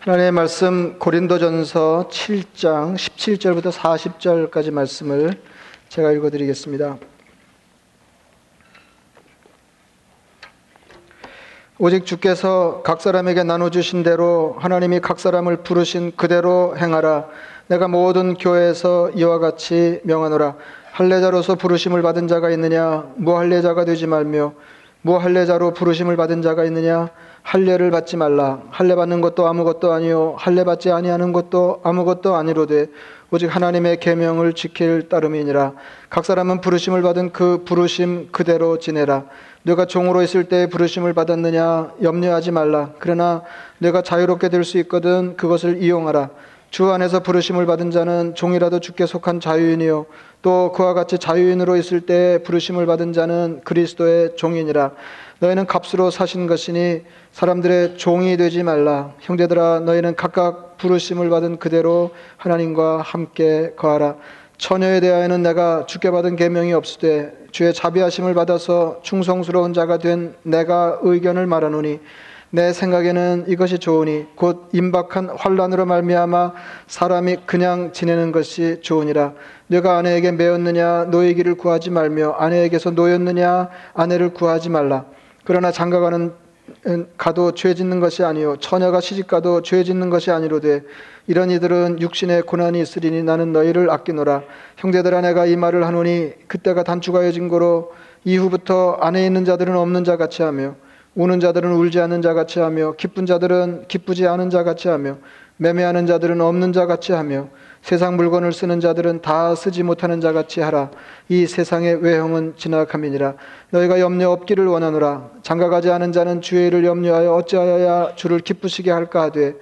하나님의 말씀 고린도전서 7장 17절부터 40절까지 말씀을 제가 읽어 드리겠습니다. 오직 주께서 각 사람에게 나눠 주신 대로 하나님이 각 사람을 부르신 그대로 행하라. 내가 모든 교회에서 이와 같이 명하노라. 할례자로서 부르심을 받은 자가 있느냐? 무할례자가 되지 말며 무할례자로 부르심을 받은 자가 있느냐? 할례를 받지 말라. 할례 받는 것도 아무것도 아니요 할례 받지 아니하는 것도 아무것도 아니로되 오직 하나님의 계명을 지킬 따름이니라. 각 사람은 부르심을 받은 그 부르심 그대로 지내라. 내가 종으로 있을 때 부르심을 받았느냐 염려하지 말라. 그러나 내가 자유롭게 될 수 있거든 그것을 이용하라. 주 안에서 부르심을 받은 자는 종이라도 주께 속한 자유인이요 또 그와 같이 자유인으로 있을 때 부르심을 받은 자는 그리스도의 종이니라. 너희는 값으로 사신 것이니 사람들의 종이 되지 말라. 형제들아 너희는 각각 부르심을 받은 그대로 하나님과 함께 거하라. 처녀에 대하여는 내가 주께 받은 계명이 없으되 주의 자비하심을 받아서 충성스러운 자가 된 내가 의견을 말하노니 내 생각에는 이것이 좋으니 곧 임박한 환란으로 말미암아 사람이 그냥 지내는 것이 좋으니라 내가 아내에게 매였느냐 노예기를 구하지 말며 아내에게서 노였느냐 아내를 구하지 말라 그러나 장가가는 가도 죄 짓는 것이 아니요 처녀가 시집가도 죄 짓는 것이 아니로되 이런 이들은 육신의 고난이 있으리니 나는 너희를 아끼노라. 형제들아 내가 이 말을 하노니 그때가 단축하여진 거로 이후부터 안에 있는 자들은 없는 자 같이 하며 우는 자들은 울지 않는 자 같이 하며 기쁜 자들은 기쁘지 않은 자 같이 하며 매매하는 자들은 없는 자 같이 하며 세상 물건을 쓰는 자들은 다 쓰지 못하는 자 같이 하라. 이 세상의 외형은 지나감이니라. 너희가 염려 없기를 원하노라. 장가가지 않은 자는 주의 일을 염려하여 어찌하여야 주를 기쁘시게 할까 하되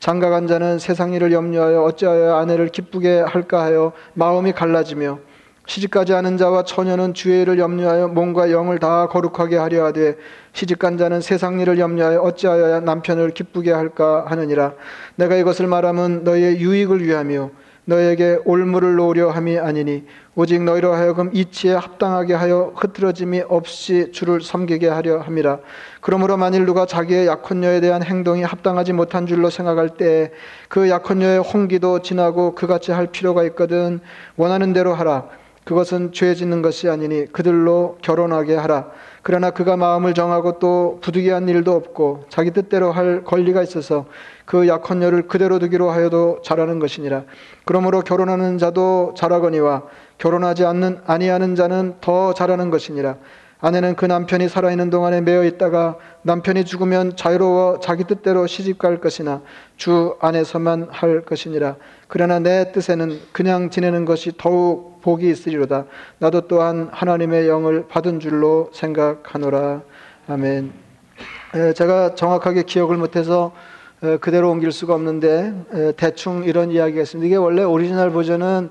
장가간 자는 세상 일을 염려하여 어찌하여 아내를 기쁘게 할까 하여 마음이 갈라지며 시집가지 않은 자와 처녀는 주의 일을 염려하여 몸과 영을 다 거룩하게 하려 하되 시집간 자는 세상 일을 염려하여 어찌하여 남편을 기쁘게 할까 하느니라 내가 이것을 말하면 너희의 유익을 위하며 너에게 올무를 놓으려 함이 아니니 오직 너희로 하여금 이치에 합당하게 하여 흐트러짐이 없이 주를 섬기게 하려 함이라 그러므로 만일 누가 자기의 약혼녀에 대한 행동이 합당하지 못한 줄로 생각할 때 그 약혼녀의 홍기도 지나고 그같이 할 필요가 있거든 원하는 대로 하라 그것은 죄 짓는 것이 아니니 그들로 결혼하게 하라. 그러나 그가 마음을 정하고 또 부득이한 일도 없고 자기 뜻대로 할 권리가 있어서 그 약혼녀를 그대로 두기로 하여도 잘하는 것이니라. 그러므로 결혼하는 자도 잘하거니와 결혼하지 않는 아니하는 자는 더 잘하는 것이니라. 아내는 그 남편이 살아있는 동안에 매여 있다가 남편이 죽으면 자유로워 자기 뜻대로 시집갈 것이나 주 안에서만 할 것이니라. 그러나 내 뜻에는 그냥 지내는 것이 더욱 복이 있으리로다. 나도 또한 하나님의 영을 받은 줄로 생각하노라. 아멘. 제가 정확하게 기억을 못해서 그대로 옮길 수가 없는데 대충 이런 이야기가 있습니다. 이게 원래 오리지널 버전은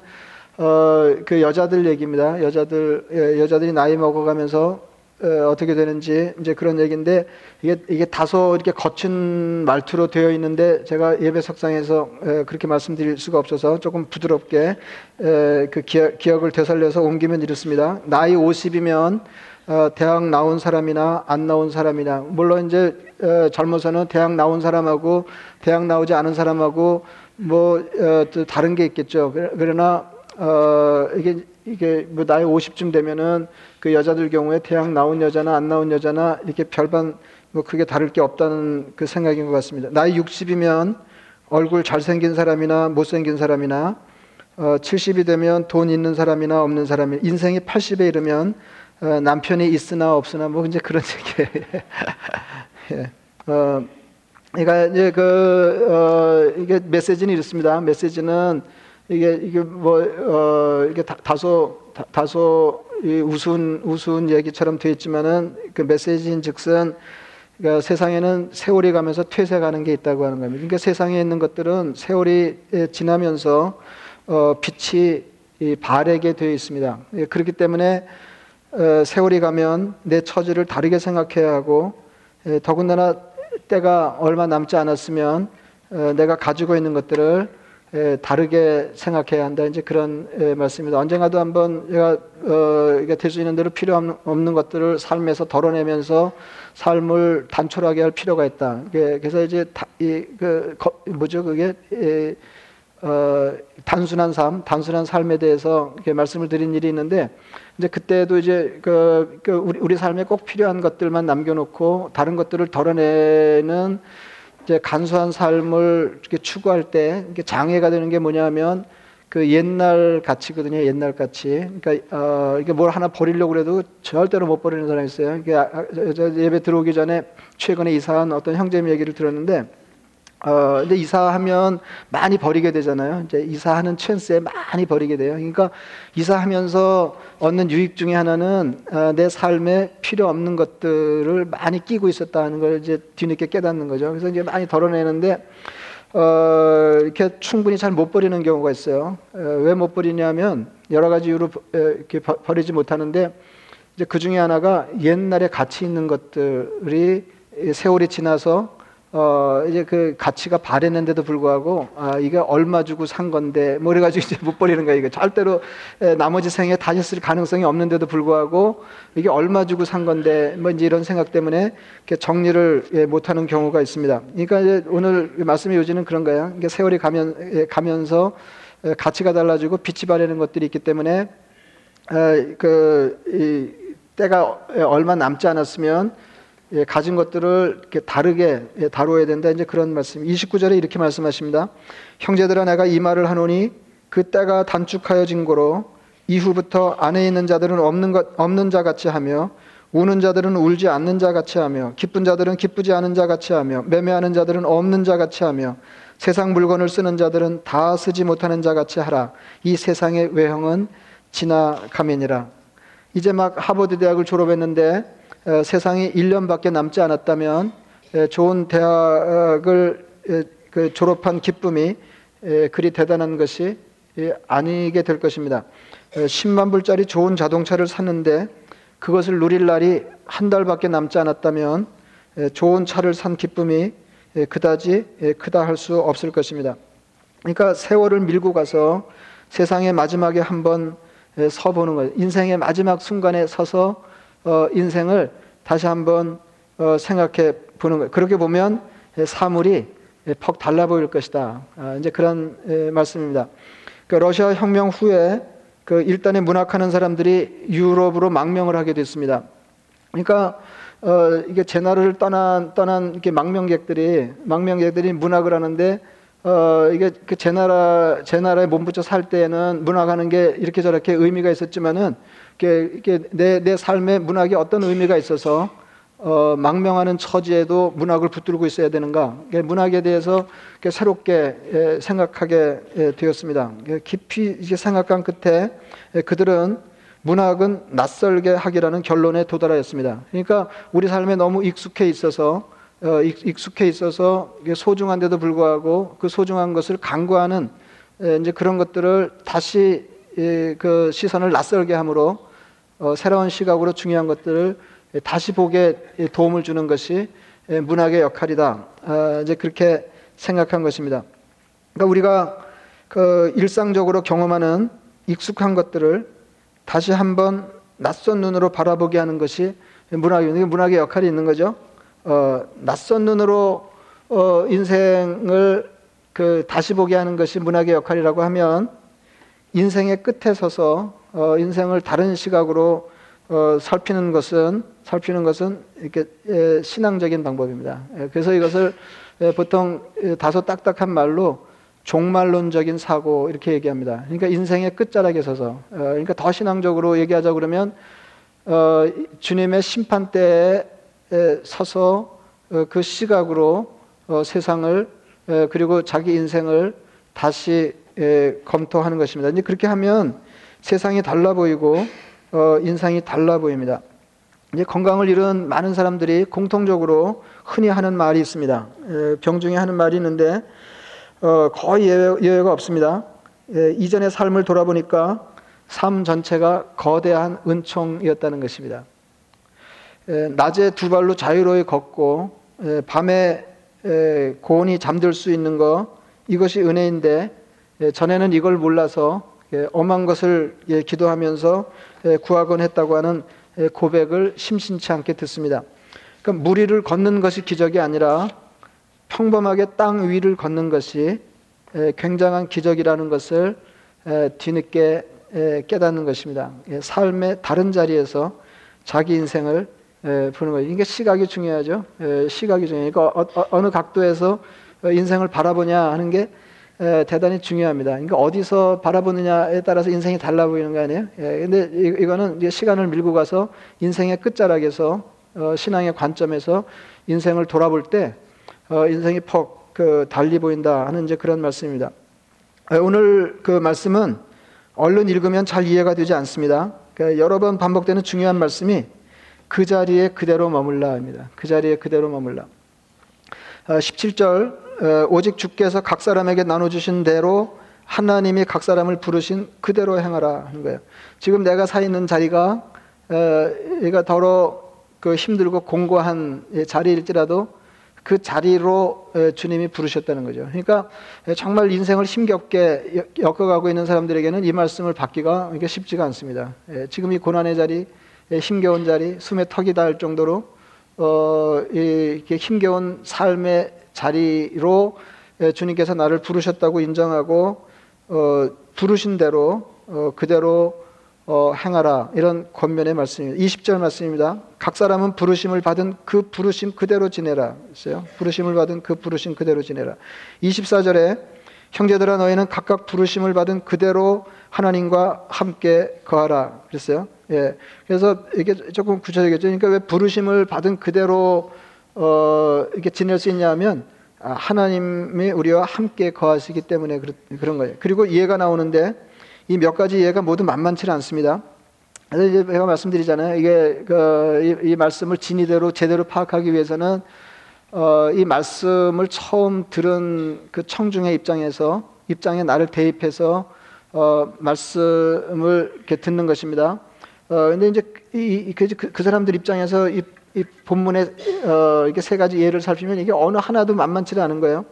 어, 그 여자들 얘기입니다. 여자들, 예, 여자들이 나이 먹어가면서 어, 떻게 되는지 이제 그런 얘기인데 이게 이게 다소 이렇게 거친 말투로 되어 있는데 제가 예배 석상에서 에, 그렇게 말씀드릴 수가 없어서 조금 부드럽게 에, 그 기억, 기억을 되살려서 옮기면 이렇습니다. 나이 50이면 어, 대학 나온 사람이나 안 나온 사람이나 물론 이제 어, 젊어서는 대학 나온 사람하고 대학 나오지 않은 사람하고 뭐 어, 또 다른 게 있겠죠. 그러나 어, 이게 이게 뭐 나이 50쯤 되면은 그 여자들 경우에 대학 나온 여자나 안 나온 여자나 이렇게 별반 뭐 크게 다를 게 없다는 그 생각인 것 같습니다. 나이 60이면 얼굴 잘생긴 사람이나 못생긴 사람이나 어, 70이 되면 돈 있는 사람이나 없는 사람이 인생이 80에 이르면 어, 남편이 있으나 없으나 뭐 이제 그런 얘기예요. 예. 어, 그러니까 이제 그 어, 이게 메시지는 이렇습니다. 메시지는 이게 이게 뭐 어, 이게 다, 소 다, 소 우스운 우스운 얘기처럼 되어 있지만은 그 메시지인즉슨 그러니까 세상에는 세월이 가면서 퇴색하는 게 있다고 하는 겁니다. 그러니까 세상에 있는 것들은 세월이 지나면서 어, 빛이 이 바래게 되어 있습니다. 예, 그렇기 때문에 어, 세월이 가면 내 처지를 다르게 생각해야 하고 예, 더군다나 때가 얼마 남지 않았으면 어, 내가 가지고 있는 것들을 에, 다르게 생각해야 한다. 이제 그런 에, 말씀입니다. 언젠가도 한번 제가 어, 이게 될수 있는 대로 필요 없는, 것들을 삶에서 덜어내면서 삶을 단촐하게 할 필요가 있다. 그래서 이제 다, 이, 그, 거, 뭐죠 그게 에, 어, 단순한 삶, 단순한 삶에 대해서 이렇게 말씀을 드린 일이 있는데 이제 그때도 이제 그, 그 우리, 우리 삶에 꼭 필요한 것들만 남겨놓고 다른 것들을 덜어내는 이제 간소한 삶을 이렇게 추구할 때 장애가 되는 게 뭐냐면 그 옛날 가치거든요. 옛날 가치. 그러니까 어 이게 뭘 하나 버리려고 그래도 절대로 못 버리는 사람이 있어요. 아, 예배 들어오기 전에 최근에 이사한 어떤 형제님 얘기를 들었는데 어, 근데 이사하면 많이 버리게 되잖아요. 이제 이사하는 찬스에 많이 버리게 돼요. 그러니까 이사하면서 얻는 유익 중에 하나는 어, 내 삶에 필요 없는 것들을 많이 끼고 있었다는 걸 이제 뒤늦게 깨닫는 거죠. 그래서 이제 많이 덜어내는데 어, 이렇게 충분히 잘 못 버리는 경우가 있어요. 어, 왜못 버리냐면 여러 가지 이유로 어, 이렇게 버리지 못하는데 이제 그 중에 하나가 옛날에 가치 있는 것들이 세월이 지나서 어 이제 그 가치가 바랬는데도 불구하고 아 이게 얼마 주고 산 건데 뭐 그래가지고 이제 못 버리는 거야 이거 절대로 에, 나머지 생에 다시 쓸 가능성이 없는데도 불구하고 이게 얼마 주고 산 건데 뭐 이제 이런 생각 때문에 이렇게 정리를 예, 못하는 경우가 있습니다. 그러니까 이제 오늘 말씀의 요지는 그런 거예요. 이게 세월이 가면 예, 가면서 에, 가치가 달라지고 빛이 바래는 것들이 있기 때문에 에, 그 이, 때가 얼마 남지 않았으면 예, 가진 것들을 이렇게 다르게 예, 다루어야 된다. 이제 그런 말씀. 29절에 이렇게 말씀하십니다. 형제들아 내가 이 말을 하노니 그 때가 단축하여진 거로 이후부터 안에 있는 자들은 없는 것 없는 자 같이 하며 우는 자들은 울지 않는 자 같이 하며 기쁜 자들은 기쁘지 않은 자 같이 하며 매매하는 자들은 없는 자 같이 하며 세상 물건을 쓰는 자들은 다 쓰지 못하는 자 같이 하라. 이 세상의 외형은 지나가면이라. 이제 막 하버드 대학을 졸업했는데 어, 세상이 1년밖에 남지 않았다면 좋은 대학을 그 졸업한 기쁨이 그리 대단한 것이 아니게 될 것입니다. 10만 불짜리 좋은 자동차를 샀는데 그것을 누릴 날이 한 달밖에 남지 않았다면 좋은 차를 산 기쁨이 그다지 크다 할 수 없을 것입니다. 그러니까 세월을 밀고 가서 세상의 마지막에 한번 서보는 거예요. 인생의 마지막 순간에 서서 어, 인생을 다시 한번 어, 생각해 보는 거예요. 그렇게 보면 사물이 퍽 달라 보일 것이다. 아, 이제 그런 에, 말씀입니다. 그 러시아 혁명 후에 그 일단의 문학하는 사람들이 유럽으로 망명을 하게 됐습니다. 그러니까 어, 이게 제 나라를 떠난 떠난 이렇게 망명객들이 망명객들이 문학을 하는데 어, 이게 그 제 나라 제 나라에 몸붙여 살 때에는 문학하는 게 이렇게 저렇게 의미가 있었지만은 이게 내, 내 삶에 문학이 어떤 의미가 있어서 어, 망명하는 처지에도 문학을 붙들고 있어야 되는가? 문학에 대해서 새롭게 예, 생각하게 예, 되었습니다. 깊이 생각한 끝에 예, 그들은 문학은 낯설게 하기라는 결론에 도달하였습니다. 그러니까 우리 삶에 너무 익숙해 있어서 어, 익숙해 있어서 소중한데도 불구하고 그 소중한 것을 강구하는 이제 그런 것들을 다시 그 시선을 낯설게 함으로 어, 새로운 시각으로 중요한 것들을 다시 보게 도움을 주는 것이 문학의 역할이다. 아, 이제 그렇게 생각한 것입니다. 그러니까 우리가 그 일상적으로 경험하는 익숙한 것들을 다시 한번 낯선 눈으로 바라보게 하는 것이 문학이 문학의 역할이 있는 거죠. 어, 낯선 눈으로 어, 인생을 그 다시 보게 하는 것이 문학의 역할이라고 하면 인생의 끝에 서서 어, 인생을 다른 시각으로 어, 살피는 것은 살피는 것은 이렇게 에, 신앙적인 방법입니다. 에, 그래서 이것을 에, 보통 다소 딱딱한 말로 종말론적인 사고 이렇게 얘기합니다. 그러니까 인생의 끝자락에 서서 어, 그러니까 더 신앙적으로 얘기하자 그러면 어, 주님의 심판 때에 서서 어, 그 시각으로 어, 세상을 그리고 자기 인생을 다시 검토하는 것입니다. 이제 그렇게 하면 세상이 달라 보이고 어, 인상이 달라 보입니다. 이제 건강을 잃은 많은 사람들이 공통적으로 흔히 하는 말이 있습니다. 에, 병 중에 하는 말이 있는데 어, 거의 예외, 가 없습니다. 에, 이전의 삶을 돌아보니까 삶 전체가 거대한 은총이었다는 것입니다. 에, 낮에 두 발로 자유로이 걷고 에, 밤에 에, 고온이 잠들 수 있는 것 이것이 은혜인데 예, 전에는 이걸 몰라서 예, 엄한 것을 예, 기도하면서 예, 구하곤 했다고 하는 예, 고백을 심심치 않게 듣습니다. 그러니까 무리를 걷는 것이 기적이 아니라 평범하게 땅 위를 걷는 것이 에, 굉장한 기적이라는 것을 에, 뒤늦게 에, 깨닫는 것입니다. 예, 삶의 다른 자리에서 자기 인생을 에, 보는 거예요. 이게 시각이 중요하죠. 에, 시각이 중요해요. 그러니까 어, 느 각도에서 어, 인생을 바라보냐 하는 게 에, 대단히 중요합니다. 그러니까 어디서 바라보느냐에 따라서 인생이 달라 보이는 거 아니에요? 예, 근데 이, 이거는 이제 시간을 밀고 가서 인생의 끝자락에서 어, 신앙의 관점에서 인생을 돌아볼 때 어, 인생이 퍽 그, 달리 보인다 하는 이제 그런 말씀입니다. 어, 오늘 그 말씀은 얼른 읽으면 잘 이해가 되지 않습니다. 그러니까 여러 번 반복되는 중요한 말씀이 그 자리에 그대로 머물라 합니다. 그 자리에 그대로 머물라. 어, 17절 어, 오직 주께서 각 사람에게 나눠주신 대로 하나님이 각 사람을 부르신 그대로 행하라 하는 거예요. 지금 내가 서 있는 자리가 어, 얘가 더러 그 힘들고 공고한 자리일지라도 그 자리로 주님이 부르셨다는 거죠. 그러니까 정말 인생을 힘겹게 엮어가고 있는 사람들에게는 이 말씀을 받기가 쉽지가 않습니다. 지금 이 고난의 자리, 힘겨운 자리, 숨에 턱이 닿을 정도로 어, 이렇게 힘겨운 삶의 자리로 주님께서 나를 부르셨다고 인정하고 어, 부르신 대로 어, 그대로 어, 행하라 이런 권면의 말씀입니다. 20절 말씀입니다. 각 사람은 부르심을 받은 그 부르심 그대로 지내라. 있어요. 부르심을 받은 그 부르심 그대로 지내라. 24절에 형제들아 너희는 각각 부르심을 받은 그대로 하나님과 함께 거하라. 그랬어요. 예. 그래서 이게 조금 구체적이죠. 그러니까 왜 부르심을 받은 그대로 어, 이렇게 지낼 수 있냐면 아, 하나님이 우리와 함께 거하시기 때문에 그런 거예요. 그리고 이해가 나오는데 이 몇 가지 예가 모두 만만치 않습니다. 그래서 제가 말씀드리잖아요. 이게 그, 이, 이, 말씀을 진리대로 제대로 파악하기 위해서는 어, 이 말씀을 처음 들은 그 청중의 입장에서 입장에 나를 대입해서 어, 말씀을 듣는 것입니다. 어, 근데 이제 이, 그, 그, 그 사람들 입장에서 이, 이 본문의 어, 이렇게 세 가지 예를 살피면 이게 어느 하나도 만만치 않은 거예요.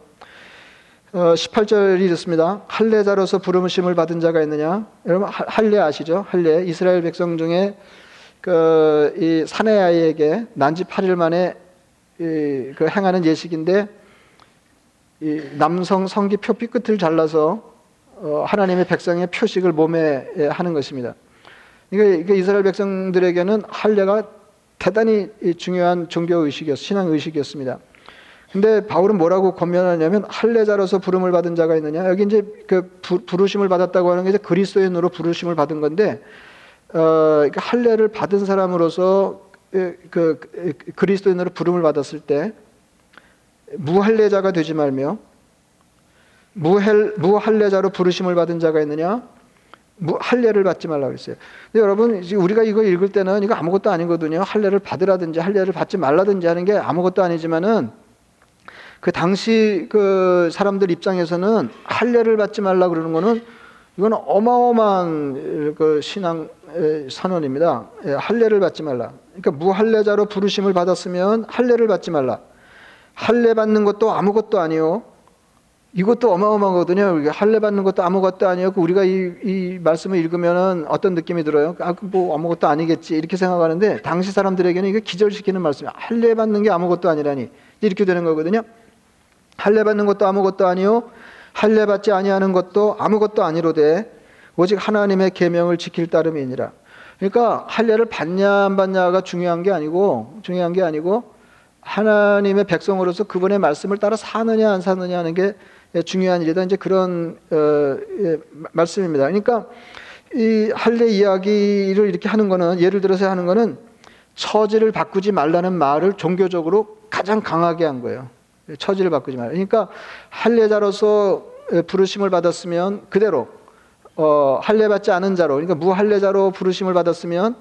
어, 18절이 이렇습니다. 할례자로서 부름심을 받은 자가 있느냐? 여러분 할례 아시죠? 할례 이스라엘 백성 중에 그 이 사내 아이에게 난지 8일 만에 이, 그 행하는 예식인데 이 남성 성기 표피 끝을 잘라서 어, 하나님의 백성의 표식을 몸에 하는 것입니다. 이게, 이스라엘 백성들에게는 할례가 대단히 중요한 종교 의식이었, 신앙 의식이었습니다. 근데 바울은 뭐라고 권면하냐면 할례자로서 부름을 받은 자가 있느냐. 여기 이제 그 부르심을 받았다고 하는 게 이제 그리스도인으로 부르심을 받은 건데 어, 그러니까 할례를 받은 사람으로서 그, 그 그리스도인으로 부름을 받았을 때 무할례자가 되지 말며 무헬, 무할례자로 부르심을 받은 자가 있느냐? 할례를 받지 말라고 했어요. 근데 여러분 우리가 이거 읽을 때는 이거 아무것도 아니거든요. 할례를 받으라든지 할례를 받지 말라든지 하는 게 아무것도 아니지만은 그 당시 그 사람들 입장에서는 할례를 받지 말라 그러는 거는 이거는 어마어마한 그 신앙 선언입니다. 예, 할례를 받지 말라. 그러니까 무할례자로 부르심을 받았으면 할례를 받지 말라. 할례 받는 것도 아무것도 아니요. 이것도 어마어마하거든요. 할례 받는 것도 아무것도 아니었고 우리가 이, 이 말씀을 읽으면 어떤 느낌이 들어요? 아, 뭐 아무것도 아니겠지 이렇게 생각하는데 당시 사람들에게는 이게 기절시키는 말씀이야. 할례 받는 게 아무것도 아니라니 이렇게 되는 거거든요. 할례 받는 것도 아무것도 아니요 할례 받지 아니하는 것도 아무것도 아니로되 오직 하나님의 계명을 지킬 따름이니라. 그러니까 할례를 받냐 안 받냐가 중요한 게 아니고 중요한 게 아니고 하나님의 백성으로서 그분의 말씀을 따라 사느냐 안 사느냐 하는 게 중요한 일이다. 이제 그런 어, 예, 말씀입니다. 그러니까 이 할례 이야기를 이렇게 하는 거는 예를 들어서 하는 거는 처지를 바꾸지 말라는 말을 종교적으로 가장 강하게 한 거예요. 처지를 바꾸지 말아요. 그러니까 할례자로서 부르심을 받았으면 그대로 어, 할례 받지 않은 자로 그러니까 무할례자로 부르심을 받았으면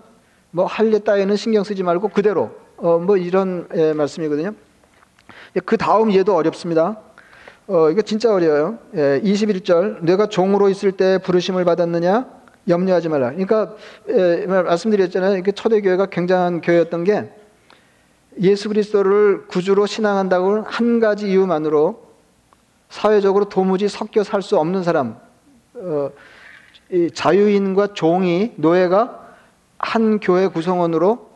뭐 할례 따위는 신경 쓰지 말고 그대로 어, 뭐 이런 예, 말씀이거든요. 그 다음 예도 어렵습니다. 어, 이거 진짜 어려워요. 예, 21절 내가 종으로 있을 때 부르심을 받았느냐 염려하지 말라. 그러니까 예, 말씀드렸잖아요. 이게 초대 교회가 굉장한 교회였던 게 예수 그리스도를 구주로 신앙한다고는 한 가지 이유만으로 사회적으로 도무지 섞여 살 수 없는 사람, 어, 이 자유인과 종이 노예가 한 교회 구성원으로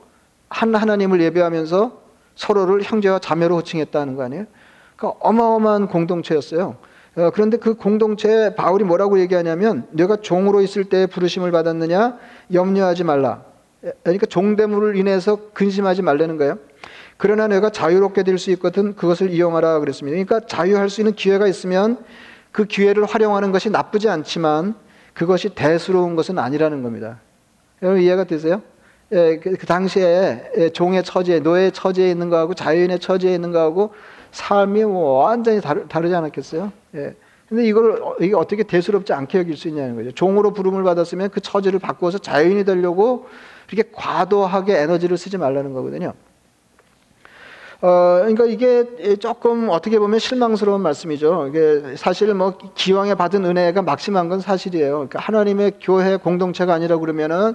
한 하나님을 예배하면서 서로를 형제와 자매로 호칭했다는 거 아니에요? 그러니까 어마어마한 공동체였어요. 어, 그런데 그 공동체에 바울이 뭐라고 얘기하냐면 내가 종으로 있을 때 부르심을 받았느냐 염려하지 말라. 그러니까 종대물을 인해서 근심하지 말라는 거예요. 그러나 내가 자유롭게 될 수 있거든 그것을 이용하라 그랬습니다. 그러니까 자유할 수 있는 기회가 있으면 그 기회를 활용하는 것이 나쁘지 않지만 그것이 대수로운 것은 아니라는 겁니다. 여러분 이해가 되세요? 예, 그, 그 당시에 예, 종의 처지에 노예의 처지에 있는 거하고 자유인의 처지에 있는 거하고 삶이 뭐 완전히 다르, 다르지 않았겠어요? 예. 근데 이걸 어, 이게 어떻게 대수롭지 않게 여길 수 있냐는 거죠. 종으로 부름을 받았으면 그 처지를 바꾸어서 자유인이 되려고 이렇게 과도하게 에너지를 쓰지 말라는 거거든요. 어, 그러니까 이게 조금 어떻게 보면 실망스러운 말씀이죠. 이게 사실 뭐 기왕에 받은 은혜가 막심한 건 사실이에요. 그러니까 하나님의 교회 공동체가 아니라 그러면은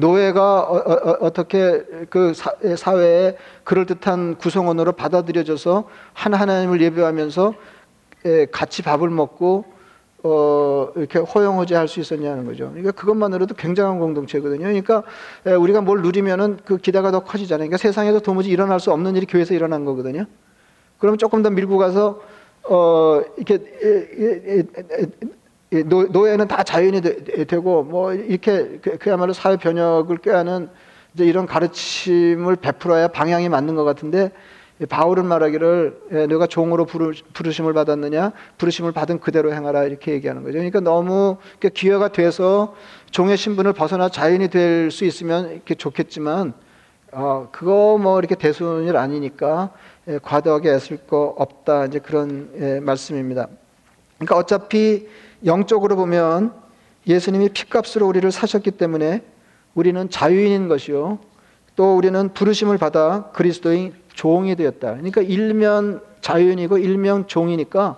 노예가 어, 떻게그 사 회에 그럴 듯한 구성원으로 받아들여져서 한 하나님을 예배하면서 같이 밥을 먹고 어, 이렇게 허용호재 할수 있었냐는 거죠. 그러니까 그것만으로도 굉장한 공동체거든요. 그러니까 우리가 뭘 누리면은 그 기대가 더 커지잖아요. 그러니까 세상에서 도무지 일어날 수 없는 일이 교회에서 일어난 거거든요. 그러면 조금 더 밀고 가서 어, 이렇게 노, 예는다 자연이 되, 고뭐 이렇게 그, 그야말로 사회 변혁을 꾀하는 이제 이런 가르침을 베풀어야 방향이 맞는 것 같은데 바울은 말하기를 예, 내가 종으로 부르심을 받았느냐 부르심을 받은 그대로 행하라 이렇게 얘기하는 거죠. 그러니까 너무 기회가 돼서 종의 신분을 벗어나 자연이 될 수 있으면 이렇게 좋겠지만 어, 그거 뭐 이렇게 대수는 일 아니니까 예, 과도하게 애쓸 거 없다 이제 그런 예, 말씀입니다. 그러니까 어차피 영적으로 보면 예수님이 피값으로 우리를 사셨기 때문에 우리는 자유인인 것이요. 또 우리는 부르심을 받아 그리스도인 종이 되었다. 그러니까 일면 자유인이고 일면 종이니까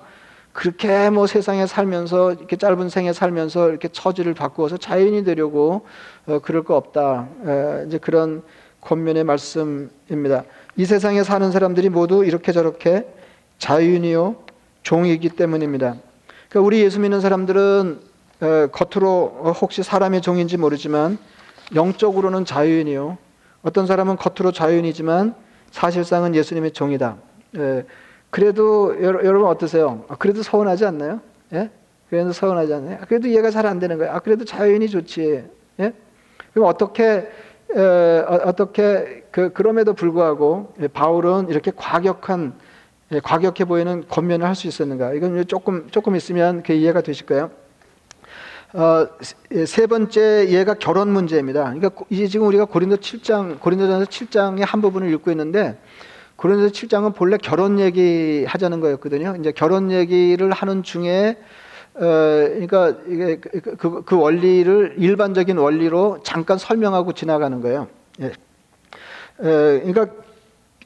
그렇게 뭐 세상에 살면서 이렇게 짧은 생에 살면서 이렇게 처지를 바꾸어서 자유인이 되려고 어, 그럴 거 없다. 에, 이제 그런 권면의 말씀입니다. 이 세상에 사는 사람들이 모두 이렇게 저렇게 자유인이요 종이기 때문입니다. 그러니까 우리 예수 믿는 사람들은 에, 겉으로 혹시 사람의 종인지 모르지만 영적으로는 자유인이요. 어떤 사람은 겉으로 자유인이지만 사실상은 예수님의 종이다. 예. 그래도 여러분 어떠세요? 아, 그래도 서운하지 않나요? 예? 그래도 서운하지 않나요? 아, 그래도 이해가 잘 안 되는 거예요. 아, 그래도 자연이 좋지. 예? 그럼 어떻게 에, 어, 떻게 그, 그럼에도 불구하고 예, 바울은 이렇게 과격한 예, 과격해 보이는 권면을 할 수 있었는가? 이건 조금 조금 있으면 그 이해가 되실까요? 어, 세 번째 예가 결혼 문제입니다. 그러니까 이제 지금 우리가 고린도 7장, 고린도전서 7장의 한 부분을 읽고 있는데 고린도 7장은 본래 결혼 얘기 하자는 거였거든요. 이제 결혼 얘기를 하는 중에 어, 그러니까 이게 그, 그, 그, 그 원리를 일반적인 원리로 잠깐 설명하고 지나가는 거예요. 예. 에, 그러니까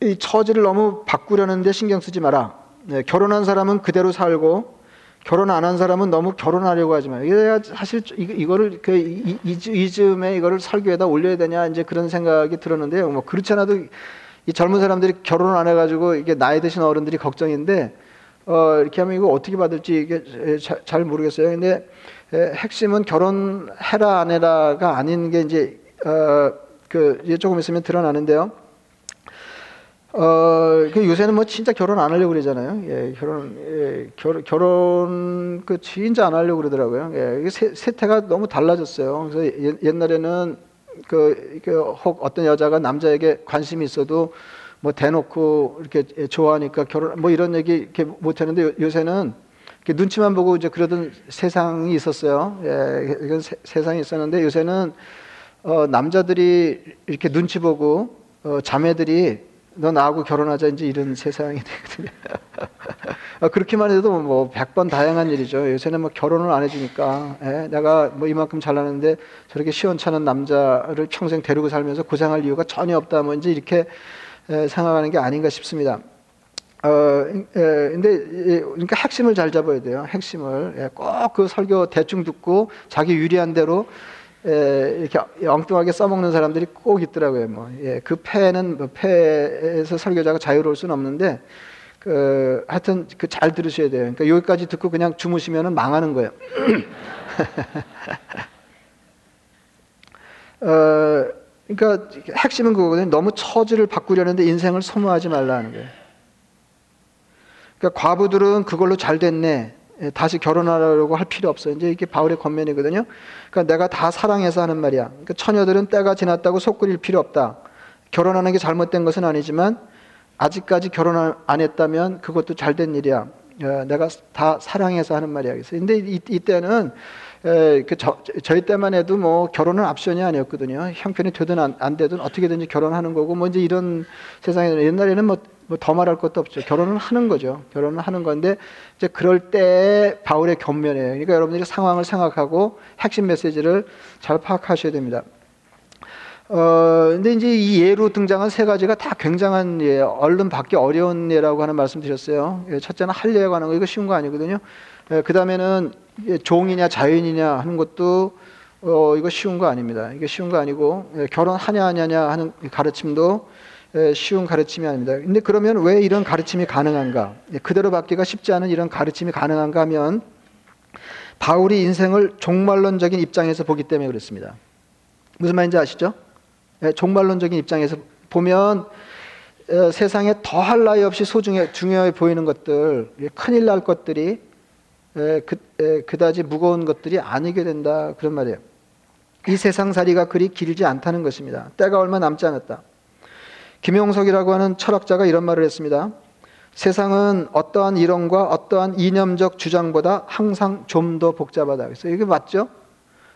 이 처지를 너무 바꾸려는데 신경 쓰지 마라. 예, 결혼한 사람은 그대로 살고 결혼 안 한 사람은 너무 결혼하려고 하지 마요. 이게 사실 이거를 그 이즈음에 이거를 설교에다 올려야 되냐 이제 그런 생각이 들었는데요. 뭐 그렇지 않아도 이 젊은 사람들이 결혼 안 해가지고 이게 나이 드신 어른들이 걱정인데 어 이렇게 하면 이거 어떻게 받을지 이게 잘 모르겠어요. 근데 핵심은 결혼해라 안 해라가 아닌 게 이제 어 그 이제 조금 있으면 드러나는데요. 어, 그 요새는 뭐 진짜 결혼 안 하려고 그러잖아요. 예, 결혼, 예, 결, 결혼, 그 진짜 안 하려고 그러더라고요. 예, 세, 세태가 너무 달라졌어요. 그래서 예, 옛날에는 그, 그, 혹 어떤 여자가 남자에게 관심이 있어도 뭐 대놓고 이렇게 좋아하니까 결혼, 뭐 이런 얘기 이렇게 못 하는데 요새는 눈치만 보고 이제 그러던 세상이 있었어요. 예, 이건 세, 세상이 있었는데 요새는 어, 남자들이 이렇게 눈치 보고 어, 자매들이 너 나하고 결혼하자 이제 이런 세상이 되거든요. 아, 그렇게만 해도 뭐 100번 다양한 일이죠. 요새는 뭐 결혼을 안 해주니까 예? 내가 뭐 이만큼 잘나는데 저렇게 시원찮은 남자를 평생 데리고 살면서 고생할 이유가 전혀 없다. 뭐 이제 이렇게 에, 생각하는 게 아닌가 싶습니다. 어, 에, 근데 에, 그러니까 핵심을 잘 잡아야 돼요. 핵심을 예, 꼭그 설교 대충 듣고 자기 유리한 대로 이렇게 엉뚱하게 써먹는 사람들이 꼭 있더라고요. 뭐, 예, 그 패는 뭐 패에서 설교자가 자유로울 수는 없는데, 그, 하여튼 그 잘 들으셔야 돼요. 그러니까 여기까지 듣고 그냥 주무시면 망하는 거예요. 어, 그러니까 핵심은 그거거든요. 너무 처지를 바꾸려는데 인생을 소모하지 말라는 거예요. 그러니까 과부들은 그걸로 잘 됐네. 예, 다시 결혼하려고 할 필요 없어요. 이제 이게 바울의 권면이거든요. 그러니까 내가 다 사랑해서 하는 말이야. 그러니까 처녀들은 때가 지났다고 속 끓일 필요 없다. 결혼하는 게 잘못된 것은 아니지만 아직까지 결혼 안 했다면 그것도 잘된 일이야. 어, 내가 다 사랑해서 하는 말이야. 그래서 근데 이, 이때는 그 저, 저희 때만 해도 뭐 결혼은 압션이 아니었거든요. 형편이 되든 안, 안 되든 어떻게든지 결혼하는 거고 뭐 이제 이런 세상에는 옛날에는 뭐 뭐 더 말할 것도 없죠. 결혼은 하는 거죠. 결혼은 하는 건데 이제 그럴 때 바울의 견면이에요. 그러니까 여러분들이 상황을 생각하고 핵심 메시지를 잘 파악하셔야 됩니다. 어, 근데 이제 이 예로 등장한 세 가지가 다 굉장한 예, 얼른 받기 어려운 예라고 하는 말씀 드렸어요. 예, 첫째는 할례에 관한 거, 이거 쉬운 거 아니거든요. 예, 그 다음에는 예, 종이냐 자연이냐 하는 것도 어, 이거 쉬운 거 아닙니다. 이게 쉬운 거 아니고, 예, 결혼하냐 하냐냐 하는 가르침도 예, 쉬운 가르침이 아닙니다. 근데 그러면 왜 이런 가르침이 가능한가? 예, 그대로 받기가 쉽지 않은 이런 가르침이 가능한가 하면 바울이 인생을 종말론적인 입장에서 보기 때문에 그렇습니다. 무슨 말인지 아시죠? 예, 종말론적인 입장에서 보면 어, 세상에 더할 나위 없이 소중해 중요해 보이는 것들 큰일 날 것들이 그, 그다지 무거운 것들이 아니게 된다 그런 말이에요. 이 세상살이가 그리 길지 않다는 것입니다. 때가 얼마 남지 않았다. 김용석이라고 하는 철학자가 이런 말을 했습니다. 세상은 어떠한 이론과 어떠한 이념적 주장보다 항상 좀 더 복잡하다. 그래서 이게 맞죠?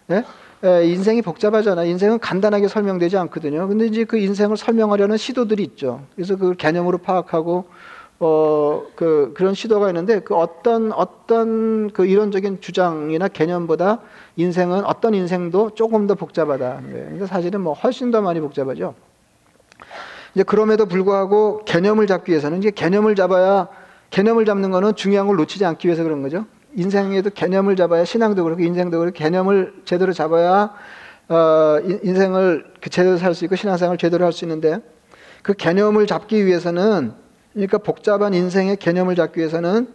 네? 에, 인생이 복잡하잖아. 인생은 간단하게 설명되지 않거든요. 근데 이제 그 인생을 설명하려는 시도들이 있죠. 그래서 그 개념으로 파악하고 어, 그, 그런 시도가 있는데 그 어떤, 어떤 그 이론적인 주장이나 개념보다 인생은 어떤 인생도 조금 더 복잡하다. 그러니까 사실은 뭐 훨씬 더 많이 복잡하죠. 이제 그럼에도 불구하고 개념을 잡기 위해서는 이제 개념을 잡아야 개념을 잡는 거는 중요한 걸 놓치지 않기 위해서 그런 거죠. 인생에도 개념을 잡아야 신앙도 그렇고 인생도 그렇고 개념을 제대로 잡아야 어, 인생을 그 제대로 살 수 있고 신앙생활을 제대로 할 수 있는데 그 개념을 잡기 위해서는 그러니까 복잡한 인생의 개념을 잡기 위해서는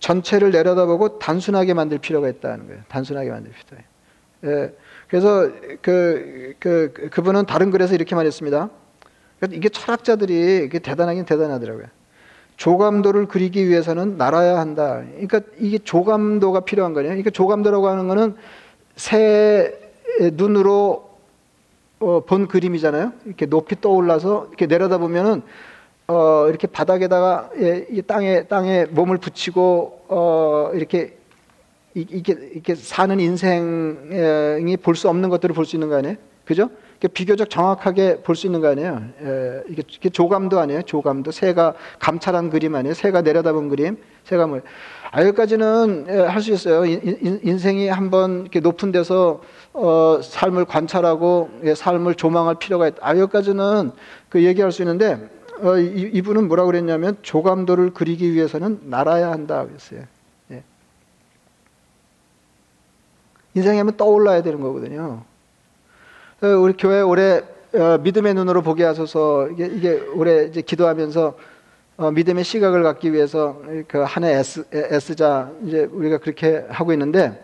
전체를 내려다보고 단순하게 만들 필요가 있다는 거예요. 단순하게 만들 필요가. 예. 그래서 그, 그, 그분은 다른 글에서 이렇게 말했습니다. 이게 철학자들이 이게 대단하긴 대단하더라고요. 조감도를 그리기 위해서는 날아야 한다. 그러니까 이게 조감도가 필요한 거예요. 그러니까 조감도라고 하는 거는 새 눈으로 어, 본 그림이잖아요. 이렇게 높이 떠올라서 이렇게 내려다 보면은 어, 이렇게 바닥에다가 예, 이 땅에 땅에 몸을 붙이고 어, 이렇게 이게 이렇게 사는 인생이 볼 수 없는 것들을 볼 수 있는 거 아니에요? 그죠? 비교적 정확하게 볼 수 있는 거 아니에요? 예, 이게, 조감도 아니에요? 조감도 새가 감찰한 그림 아니에요? 새가 내려다본 그림, 새가 뭐 아, 여기까지는 예, 할수 있어요. 인, 인 생이 한번 이렇게 높은 데서 어, 삶을 관찰하고 예, 삶을 조망할 필요가 있다. 아, 여기까지는 그 얘기할 수 있는데 어, 이, 이분은 뭐라 그랬냐면 조감도를 그리기 위해서는 날아야 한다 그랬어요. 예. 인생에 하면 떠올라야 되는 거거든요. 어, 우리 교회 올해 어, 믿음의 눈으로 보게 하소서 이게, 이게 올해 이제 기도하면서 어, 믿음의 시각을 갖기 위해서 그 한해 S, S자 이제 우리가 그렇게 하고 있는데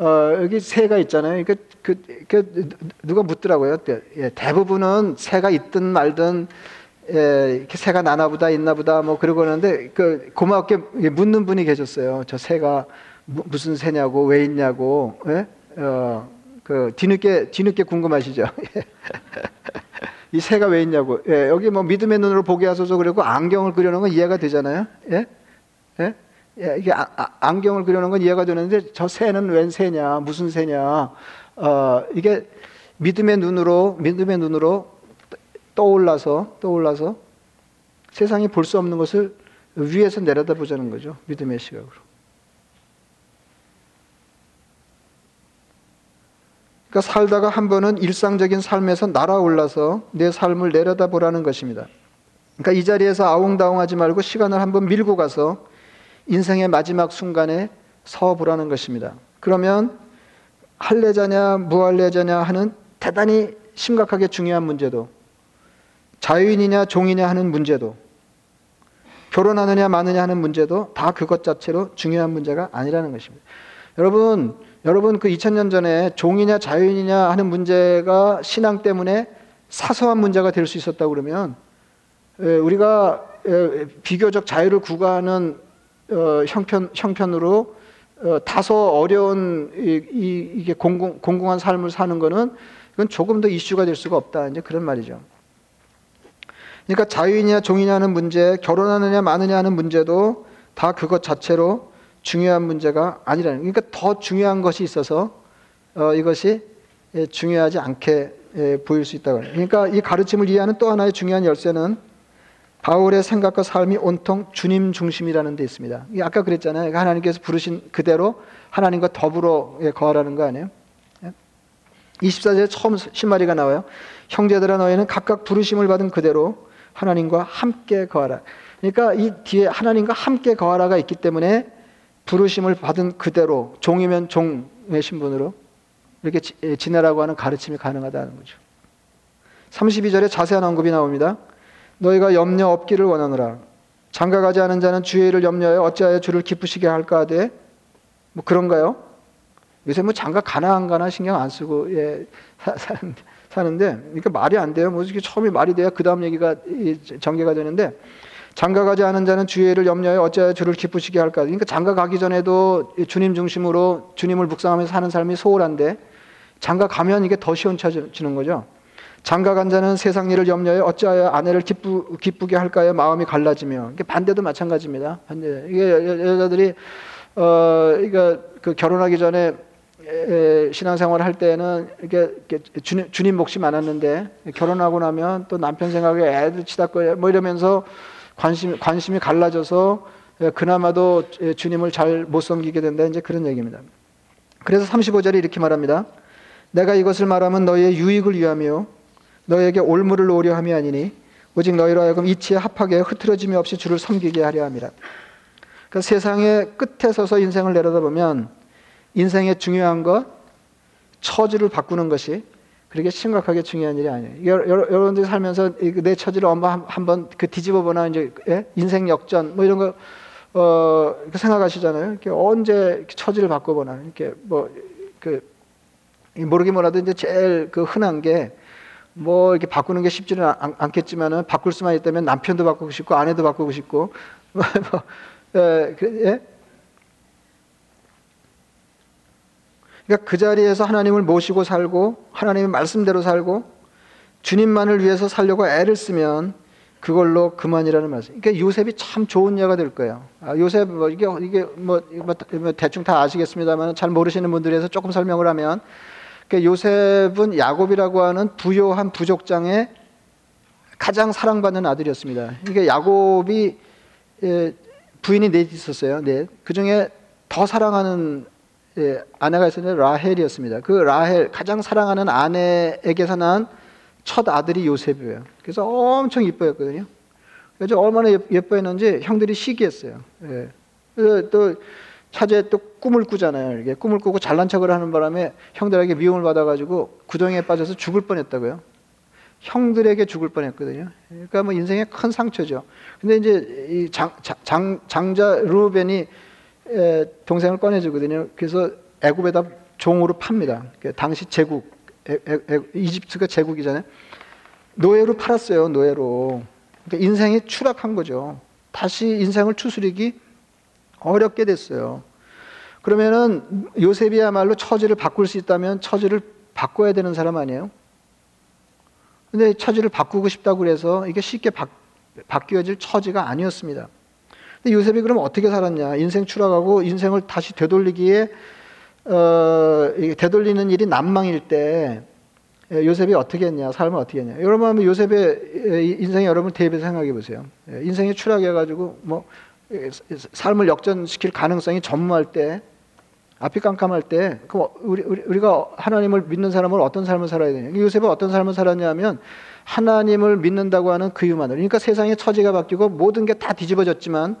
어, 여기 새가 있잖아요. 그, 그, 그 누가 묻더라고요. 예, 대부분은 새가 있든 말든 예, 이렇게 새가 나나보다 있나보다 뭐 그러고 그러는데 그 고맙게 묻는 분이 계셨어요. 저 새가 무슨 새냐고 왜 있냐고. 예? 어, 그 뒤늦게 뒤늦게 궁금하시죠? 이 새가 왜 있냐고. 예, 여기 뭐 믿음의 눈으로 보게 하소서 그리고 안경을 그려놓은 건 이해가 되잖아요. 예? 예? 예 이게 아, 아, 안경을 그려놓은 건 이해가 되는데 저 새는 웬 새냐, 무슨 새냐. 어, 이게 믿음의 눈으로 믿음의 눈으로 떠올라서 떠올라서 세상이 볼 수 없는 것을 위에서 내려다 보자는 거죠. 믿음의 시각으로. 그러니까 살다가 한 번은 일상적인 삶에서 날아올라서 내 삶을 내려다보라는 것입니다. 그러니까 이 자리에서 아웅다웅하지 말고 시간을 한번 밀고 가서 인생의 마지막 순간에 서 보라는 것입니다. 그러면 할례자냐 무할례자냐 하는 대단히 심각하게 중요한 문제도 자유인이냐 종이냐 하는 문제도 결혼하느냐 마느냐 하는 문제도 다 그것 자체로 중요한 문제가 아니라는 것입니다. 여러분 여러분 그 2000년 전에 종이냐 자유인이냐 하는 문제가 신앙 때문에 사소한 문제가 될 수 있었다 그러면 예, 우리가 예, 비교적 자유를 구가하는 어, 형편 형편으로 어, 다소 어려운 이, 게 공공, 공공한 삶을 사는 거는 이건 조금 더 이슈가 될 수가 없다 이제 그런 말이죠. 그러니까 자유이냐 종이냐는 문제, 결혼하느냐 마느냐 하는 문제도 다 그것 자체로 중요한 문제가 아니라는. 그러니까 더 중요한 것이 있어서 어, 이것이 예, 중요하지 않게 예, 보일 수 있다고. 그러니까 이 가르침을 이해하는 또 하나의 중요한 열쇠는 바울의 생각과 삶이 온통 주님 중심이라는 데 있습니다. 아까 그랬잖아요. 그러니까 하나님께서 부르신 그대로 하나님과 더불어 예, 거하라는 거 아니에요? 24절에 처음 신마리가 나와요. 형제들아 너희는 각각 부르심을 받은 그대로 하나님과 함께 거하라. 그러니까 이 뒤에 하나님과 함께 거하라가 있기 때문에 부르심을 받은 그대로 종이면 종의 신분으로 이렇게 예, 지내라고 하는 가르침이 가능하다는 거죠. 32절에 자세한 언급이 나옵니다. 너희가 염려 없기를 원하노라. 장가가지 않은 자는 주의 일을 염려하여 어찌하여 주를 기쁘시게 할까 하되 뭐 그런가요? 요새 뭐 장가 가나 안 가나 신경 안 쓰고 예, 사는데 그러니까 말이 안 돼요. 뭐 이게 처음에 말이 돼야 그 다음 얘기가 전개가 되는데 장가 가지 않은 자는 주의를 염려해 어찌하여 주를 기쁘시게 할까? 그러니까 장가 가기 전에도 주님 중심으로 주님을 묵상하면서 사는 삶이 소홀한데 장가 가면 이게 더 시원찮지는 거죠. 장가 간 자는 세상 일을 염려해 어찌하여 아내를 기쁘, 기쁘게 할까요? 마음이 갈라지며 이게 반대도 마찬가지입니다. 반대 이게 여자들이 어 이거 그 결혼하기 전에 신앙생활 할 때는 이렇게, 주님, 주님 몫이 많았는데 결혼하고 나면 또 남편 생각에 애들 치닫고 뭐 이러면서 관심, 관심이 갈라져서 예, 그나마도 예, 주님을 잘 못 섬기게 된다. 이제 그런 얘기입니다. 그래서 35절에 이렇게 말합니다. 내가 이것을 말하면 너희의 유익을 위하며 너희에게 올무를 놓으려 함이 아니니 오직 너희로 하여금 이치에 합하게 흐트러짐이 없이 주를 섬기게 하려 함이라. 그러니까 세상의 끝에 서서 인생을 내려다보면 인생의 중요한 것, 처지를 바꾸는 것이 그렇게 심각하게 중요한 일이 아니에요. 여러분들이 살면서 내 처지를 한번 그 뒤집어보나 이제 예? 인생 역전 뭐 이런 거 어, 생각하시잖아요. 이렇게 언제 처지를 바꿔보나 이렇게 뭐그 모르긴 몰라도 이제 제일 그 흔한 게 뭐 이렇게 바꾸는 게 쉽지는 않, 겠지만은 바꿀 수만 있다면 남편도 바꾸고 싶고 아내도 바꾸고 싶고 뭐, 뭐 예, 그, 예? 그러니까 그 자리에서 하나님을 모시고 살고 하나님의 말씀대로 살고 주님만을 위해서 살려고 애를 쓰면 그걸로 그만이라는 말씀. 그러니까 요셉이 참 좋은 예가 될 거예요. 아, 요셉 뭐 이게 이게 뭐, 뭐, 뭐 대충 다 아시겠습니다만 잘 모르시는 분들에서 조금 설명을 하면 그러니까 요셉은 야곱이라고 하는 부요한 부족장의 가장 사랑받는 아들이었습니다. 이게 야곱이 예, 부인이 넷 있었어요. 넷. 그 중에 더 사랑하는 예, 아내가 있었는데 라헬이었습니다. 그 라헬 가장 사랑하는 아내에게서 난 첫 아들이 요셉이에요. 그래서 엄청 이뻐했거든요. 그래서 얼마나 예뻐했는지 형들이 시기했어요. 예. 그래서 또 차제 또 꿈을 꾸잖아요. 이게 꿈을 꾸고 잘난 척을 하는 바람에 형들에게 미움을 받아가지고 구덩이에 빠져서 죽을 뻔했다고요. 형들에게 죽을 뻔했거든요. 그러니까 뭐 인생의 큰 상처죠. 근데 이제 이 장, 장, 장자 루벤이 동생을 꺼내주거든요. 그래서 애굽에다 종으로 팝니다. 그 당시 제국, 이집트가 제국이잖아요. 노예로 팔았어요. 노예로. 그러니까 인생이 추락한 거죠. 다시 인생을 추스리기 어렵게 됐어요. 그러면은 요셉이야말로 처지를 바꿀 수 있다면 처지를 바꿔야 되는 사람 아니에요? 근데 처지를 바꾸고 싶다고 그래서 이게 쉽게 바, 바뀌어질 처지가 아니었습니다. 요셉이 그럼 어떻게 살았냐? 인생 추락하고 인생을 다시 되돌리기에 어, 되돌리는 일이 난망일 때 예, 요셉이 어떻게 했냐? 삶을 어떻게 했냐? 여러분 한번 요셉의 인생에 여러분 대입해서 생각해 보세요. 예, 인생이 추락해 가지고 뭐 삶을 역전시킬 가능성이 전무할 때 앞이 깜깜할 때, 그 우리, 우리, 가 하나님을 믿는 사람은 어떤 삶을 살아야 되냐. 요셉은 어떤 삶을 살았냐면, 하나님을 믿는다고 하는 그 이유만으로. 그러니까 세상의 처지가 바뀌고 모든 게 다 뒤집어졌지만,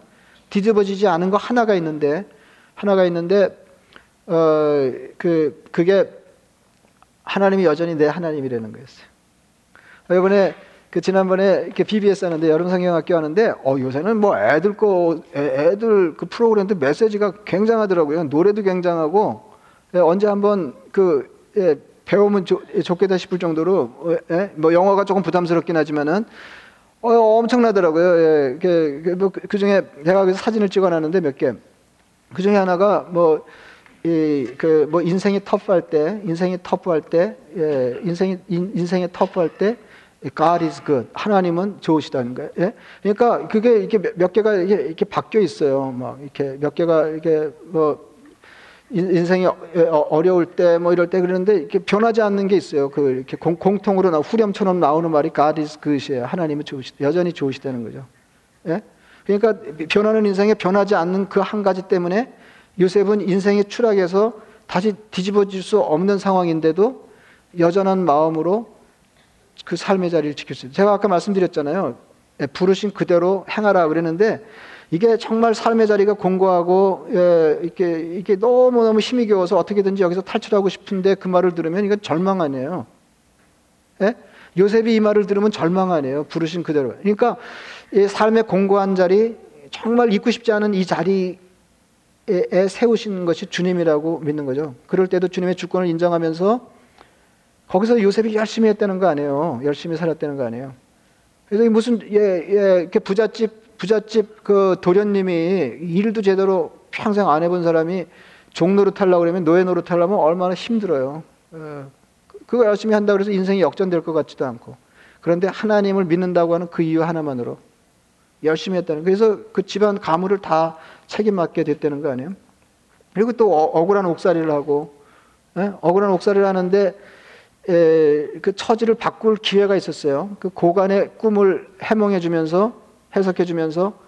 뒤집어지지 않은 거 하나가 있는데 하나가 있는데 어 그 그게 하나님이 여전히 내 하나님이라는 거였어요. 이번에 그 지난번에 이렇게 BBS 하는데 여름 성경학교 하는데 어 요새는 뭐 애들 거 애, 들그 프로그램도 메시지가 굉장하더라고요. 노래도 굉장하고 예, 언제 한번 그 예, 배우면 좋, 예, 좋겠다 싶을 정도로 어, 예, 뭐 영어가 조금 부담스럽긴 하지만은 어, 엄청나더라고요. 예, 그, 그, 뭐, 그 중에 제가 그래서 사진을 찍어놨는데 몇 개. 그 중에 하나가 뭐, 이, 그, 뭐, 인생이 터프할 때, 인생이 터프할 때, 예, 인생이, 인, 인생이 터프할 때, God is good. 하나님은 좋으시다는 거예요. 예? 그러니까 그게 이렇게 몇, 몇 개가 이렇게, 이렇게 바뀌어 있어요. 막 이렇게 몇 개가 이렇게 뭐 인- 인생이 어- 어려울 때 뭐 이럴 때 그러는데 이렇게 변하지 않는 게 있어요. 그 이렇게 공, 공통으로 나 후렴처럼 나오는 말이 God is good이에요. 하나님은 좋으시 여전히 좋으시다는 거죠. 예? 그러니까 변하는 인생에 변하지 않는 그 한 가지 때문에 요셉은 인생의 추락에서 다시 뒤집어질 수 없는 상황인데도 여전한 마음으로 그 삶의 자리를 지킬 수 있어요. 제가 아까 말씀드렸잖아요. 예, 부르신 그대로 행하라 그랬는데 이게 정말 삶의 자리가 공고하고 예, 이렇게 이게 너무 너무 힘이 겨워서 어떻게든지 여기서 탈출하고 싶은데 그 말을 들으면 이건 절망 아니에요. 예? 요셉이 이 말을 들으면 절망 아니에요. 부르신 그대로. 그러니까 이 삶의 공고한 자리 정말 잊고 싶지 않은 이 자리에 세우신 것이 주님이라고 믿는 거죠. 그럴 때도 주님의 주권을 인정하면서 거기서 요셉이 열심히 했다는 거 아니에요. 열심히 살았다는 거 아니에요. 그래서 이 무슨 예, 예, 이렇게 부잣집 부잣집 그 도련님이 일도 제대로 평생 안 해본 사람이 종노릇 하려고 그러면 노예 노릇 하려면 얼마나 힘들어요. 어, 그거 열심히 한다고 해서 인생이 역전될 것 같지도 않고. 그런데 하나님을 믿는다고 하는 그 이유 하나만으로 열심히 했다는. 그래서 그 집안 가물을 다 책임 맡게 됐다는 거 아니에요? 그리고 또 어- 억울한 옥살이를 하고, 예? 억울한 옥살이를 하는데 에, 그 처지를 바꿀 기회가 있었어요. 그 고간의 꿈을 해몽해 주면서 해석해주면서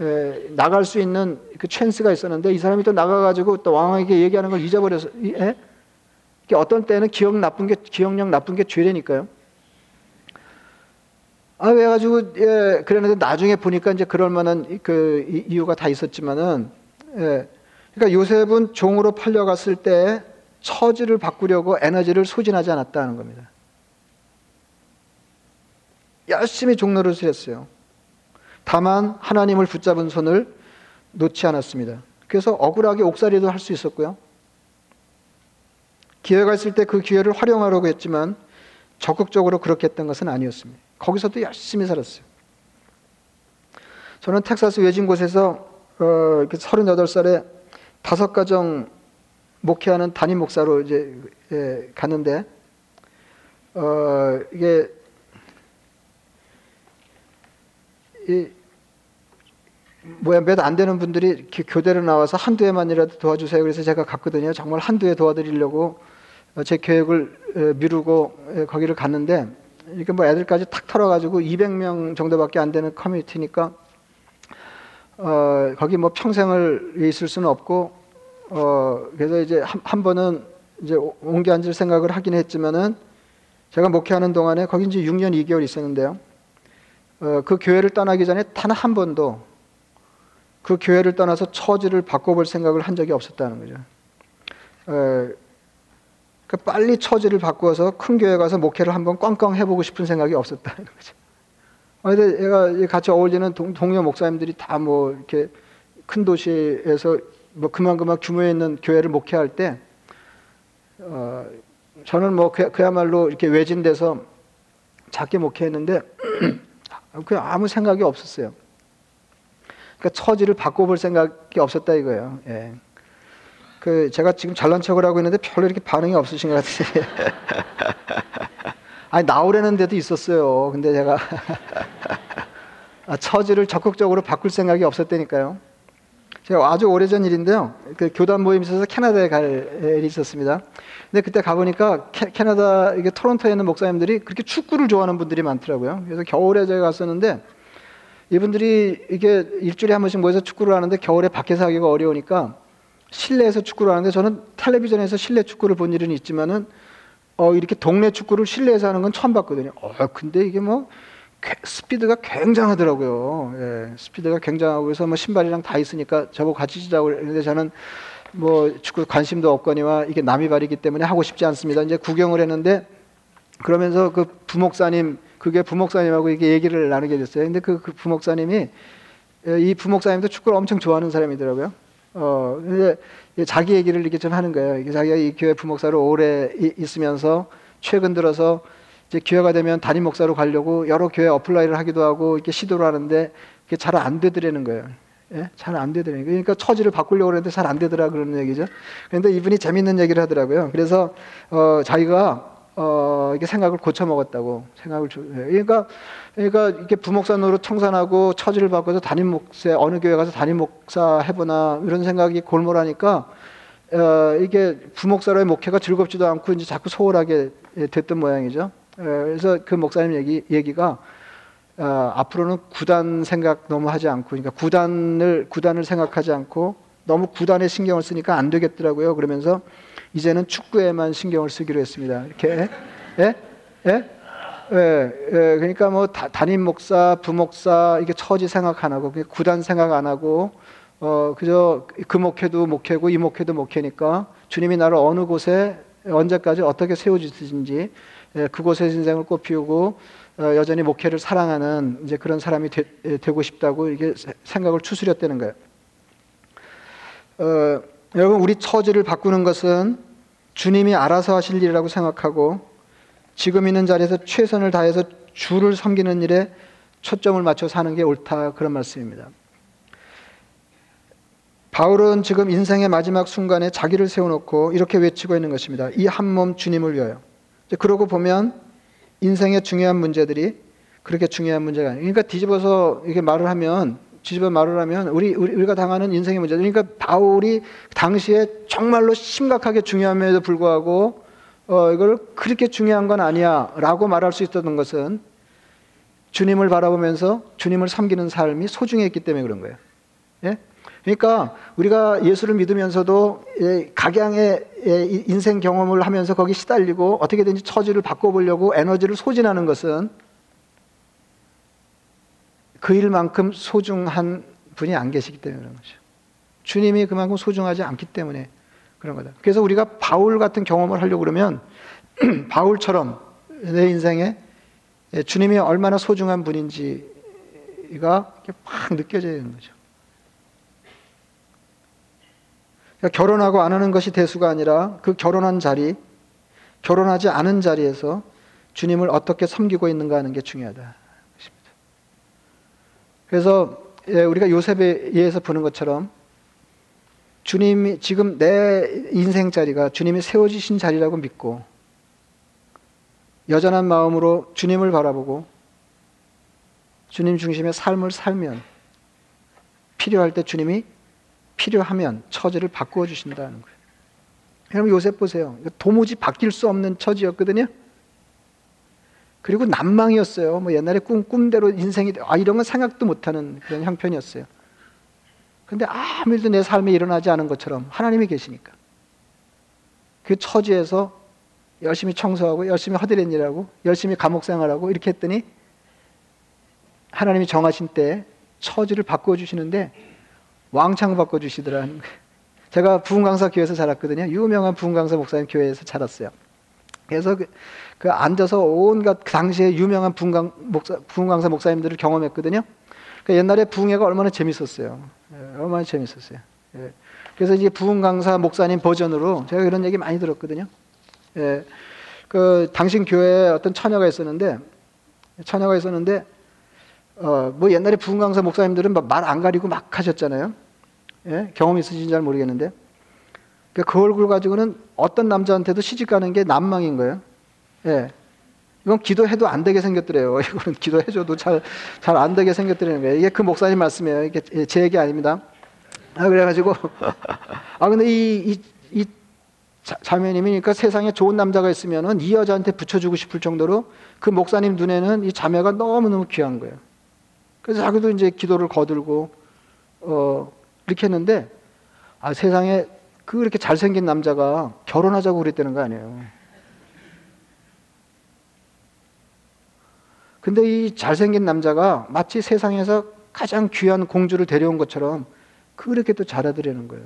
에, 나갈 수 있는 그 찬스가 있었는데 이 사람이 또 나가가지고 또 왕에게 얘기하는 걸 잊어버려서 이- 예? 어떤 때는 기억 나쁜 게 기억력 나쁜 게 죄라니까요. 아, 그래가지고, 예, 그랬는데 나중에 보니까 이제 그럴 만한 그 이- 이유가 다 있었지만은, 예. 그러니까 요셉은 종으로 팔려갔을 때 처지를 바꾸려고 에너지를 소진하지 않았다는 겁니다. 열심히 종노릇을 했어요. 다만 하나님을 붙잡은 손을 놓지 않았습니다. 그래서 억울하게 옥살이도 할 수 있었고요. 기회가 있을 때 그 기회를 활용하려고 했지만 적극적으로 그렇게 했던 것은 아니었습니다. 거기서도 열심히 살았어요. 저는 텍사스 외진 곳에서 어, 이렇게 38살에 다섯 가정 목회하는 담임 목사로 이제 예, 갔는데 어, 이게 이 뭐야 몇 안 되는 분들이 이렇게 교대로 나와서 한두 해만이라도 도와주세요. 그래서 제가 갔거든요. 정말 한두 해 도와드리려고 어, 제 계획을 에, 미루고 에, 거기를 갔는데 이게 뭐 애들까지 탁 털어가지고 200명 정도밖에 안 되는 커뮤니티니까 어, 거기 뭐 평생을 있을 수는 없고 어, 그래서 이제 한, 한 번은 이제 오- 옮겨 앉을 생각을 하긴 했지만은 제가 목회하는 동안에 거기 이제 6년 2개월 있었는데요. 어, 그 교회를 떠나기 전에 단 한 번도 그 교회를 떠나서 처지를 바꿔볼 생각을 한 적이 없었다는 거죠. 어, 그 빨리 처지를 바꾸어서 큰 교회 가서 목회를 한번 꽝꽝 해보고 싶은 생각이 없었다는 거죠. 아, 근데 얘가 이 같이 어울리는 동, 동료 목사님들이 다 뭐 이렇게 큰 도시에서 뭐 그만그만 규모에 있는 교회를 목회할 때, 어, 저는 뭐 그, 그야말로 이렇게 외진돼서 작게 목회했는데, 그냥 아무 생각이 없었어요. 그러니까 처지를 바꿔볼 생각이 없었다 이거예요. 예. 그 제가 지금 잘난 척을 하고 있는데 별로 이렇게 반응이 없으신 것 같아요. 아니 나오려는 데도 있었어요. 근데 제가 아, 처지를 적극적으로 바꿀 생각이 없었다니까요. 제가 아주 오래전 일인데요. 그 교단 모임 있어서 캐나다에 갈 일이 있었습니다. 근데 그때 가보니까 캐, 캐나다 이게 토론토에 있는 목사님들이 그렇게 축구를 좋아하는 분들이 많더라고요. 그래서 겨울에 제가 갔었는데 이분들이 이게 일주일에 한 번씩 모여서 축구를 하는데 겨울에 밖에서 하기가 어려우니까 실내에서 축구를 하는데 저는 텔레비전에서 실내 축구를 본 일은 있지만은 어 이렇게 동네 축구를 실내에서 하는 건 처음 봤거든요. 어 근데 이게 뭐 개- 스피드가 굉장하더라고요. 예, 스피드가 굉장하고 그래서 뭐 신발이랑 다 있으니까 저보고 같이 치자고 했는데 저는 뭐 축구 관심도 없거니와 이게 남이 발이기 때문에 하고 싶지 않습니다. 이제 구경을 했는데 그러면서 그 부목사님 그게 부목사님하고 이게 얘기를 나누게 됐어요. 근데 그, 그 부목사님이 에, 이 부목사님도 축구를 엄청 좋아하는 사람이더라고요. 어, 근데 자기 얘기를 이렇게 좀 하는 거예요. 이게 자기가 이 교회 부목사로 오래 이- 있으면서 최근 들어서 이제 기회가 되면 담임 목사로 가려고 여러 교회 apply를 하기도 하고 이렇게 시도를 하는데 그게 잘 안 되더라는 거예요. 예? 잘 안 되더라는 거예요. 그러니까 처지를 바꾸려고 그랬는데 잘 안 되더라 그러는 얘기죠. 그런데 이분이 재밌는 얘기를 하더라고요. 그래서 어, 자기가 어, 이게 생각을 고쳐 먹었다고 생각을 주, 예. 그러니까 그러니까 이렇게 부목사 노릇 청산하고 처지를 바꿔서 담임 목사 어느 교회 가서 담임 목사 해보나 이런 생각이 골몰하니까 어, 이게 부목사로의 목회가 즐겁지도 않고 이제 자꾸 소홀하게 됐던 모양이죠. 예, 그래서 그 목사님 얘기 얘기가 어, 앞으로는 구단 생각 너무 하지 않고, 그러니까 구단을 구단을 생각하지 않고 너무 구단에 신경을 쓰니까 안 되겠더라고요. 그러면서 이제는 축구에만 신경을 쓰기로 했습니다. 이렇게 예? 예? 예, 예, 그러니까 뭐 다, 담임 목사, 부목사 이게 처지 생각 안 하고 구단 생각 안 하고 어 그저 그 목회도 목회고 이 목회도 목회니까 주님이 나를 어느 곳에 언제까지 어떻게 세워주시든지 예, 그곳에 인생을 꽃피우고 어, 여전히 목회를 사랑하는 이제 그런 사람이 되, 예, 되고 싶다고 이게 세- 생각을 추스렸다는 거예요. 어, 여러분 우리 처지를 바꾸는 것은 주님이 알아서 하실 일이라고 생각하고 지금 있는 자리에서 최선을 다해서 주를 섬기는 일에 초점을 맞춰 사는 게 옳다 그런 말씀입니다. 바울은 지금 인생의 마지막 순간에 자기를 세워놓고 이렇게 외치고 있는 것입니다. 이 한 몸 주님을 위하여. 그러고 보면 인생의 중요한 문제들이 그렇게 중요한 문제가 아니에요. 그러니까 뒤집어서 이렇게 말을 하면 뒤집어 말을 하면 우리, 우리 우리 가 당하는 인생의 문제. 그러니까 바울이 당시에 정말로 심각하게 중요함에도 불구하고 어, 이걸 그렇게 중요한 건 아니야라고 말할 수 있었던 것은 주님을 바라보면서 주님을 섬기는 삶이 소중했기 때문에 그런 거예요. 예? 그러니까 우리가 예수를 믿으면서도 예, 각양의 인생 경험을 하면서 거기 시달리고 어떻게든지 처지를 바꿔보려고 에너지를 소진하는 것은 그 일만큼 소중한 분이 안 계시기 때문에 그런 거죠. 주님이 그만큼 소중하지 않기 때문에 그런 거다. 그래서 우리가 바울 같은 경험을 하려고 그러면 바울처럼 내 인생에 예, 주님이 얼마나 소중한 분인지가 막 느껴져야 되는 거죠. 그러니까 결혼하고 안 하는 것이 대수가 아니라 그 결혼한 자리, 결혼하지 않은 자리에서 주님을 어떻게 섬기고 있는가 하는 게 중요하다. 그래서 예, 우리가 요셉에 의해서 보는 것처럼 주님이 지금 내 인생 자리가 주님이 세워주신 자리라고 믿고 여전한 마음으로 주님을 바라보고 주님 중심의 삶을 살면 필요할 때 주님이 필요하면 처지를 바꾸어 주신다는 거예요. 여러분 요셉 보세요. 도무지 바뀔 수 없는 처지였거든요. 그리고 난망이었어요. 뭐 옛날에 꿈 꿈대로 인생이 아 이런 건 생각도 못하는 그런 형편이었어요. 근데 아무 일도 내 삶에 일어나지 않은 것처럼 하나님이 계시니까 그 처지에서 열심히 청소하고 열심히 허드렛 일하고 열심히 감옥 생활하고 이렇게 했더니 하나님이 정하신 때 처지를 바꿔 주시는데 왕창 바꿔 주시더라는 거예요. 제가 부흥강사 교회에서 자랐거든요. 유명한 부흥강사 목사님 교회에서 자랐어요. 그래서 그, 그 앉아서 온갖 그 당시에 유명한 부흥강 목사, 부흥강사 목사님들을 경험했거든요. 그 옛날에 부흥회가 얼마나 재밌었어요. 예, 얼마나 재밌었어요. 예. 그래서 이제 부흥강사 목사님 버전으로 제가 그런 얘기 많이 들었거든요. 예. 그 당신 교회에 어떤 처녀가 있었는데 처녀가 있었는데 어, 뭐 옛날에 부흥강사 목사님들은 말 안 가리고 막 하셨잖아요. 예? 경험 있으신지 잘 모르겠는데. 그, 그 얼굴 가지고는 어떤 남자한테도 시집 가는 게 난망인 거예요. 예. 이건 기도해도 안 되게 생겼더래요. 이거는 기도해줘도 잘, 잘 안 되게 생겼더라는 거예요. 이게 그 목사님 말씀이에요. 이게 제 얘기 아닙니다. 아, 그래가지고. 아, 근데 이, 이, 이 자, 자매님이 그러니까 세상에 좋은 남자가 있으면은 이 여자한테 붙여주고 싶을 정도로 그 목사님 눈에는 이 자매가 너무너무 귀한 거예요. 그래서 자기도 이제 기도를 거들고 어 이렇게 했는데 아 세상에 그렇게 잘생긴 남자가 결혼하자고 그랬다는 거 아니에요. 근데 이 잘생긴 남자가 마치 세상에서 가장 귀한 공주를 데려온 것처럼 그렇게 또 잘하더라는 거예요.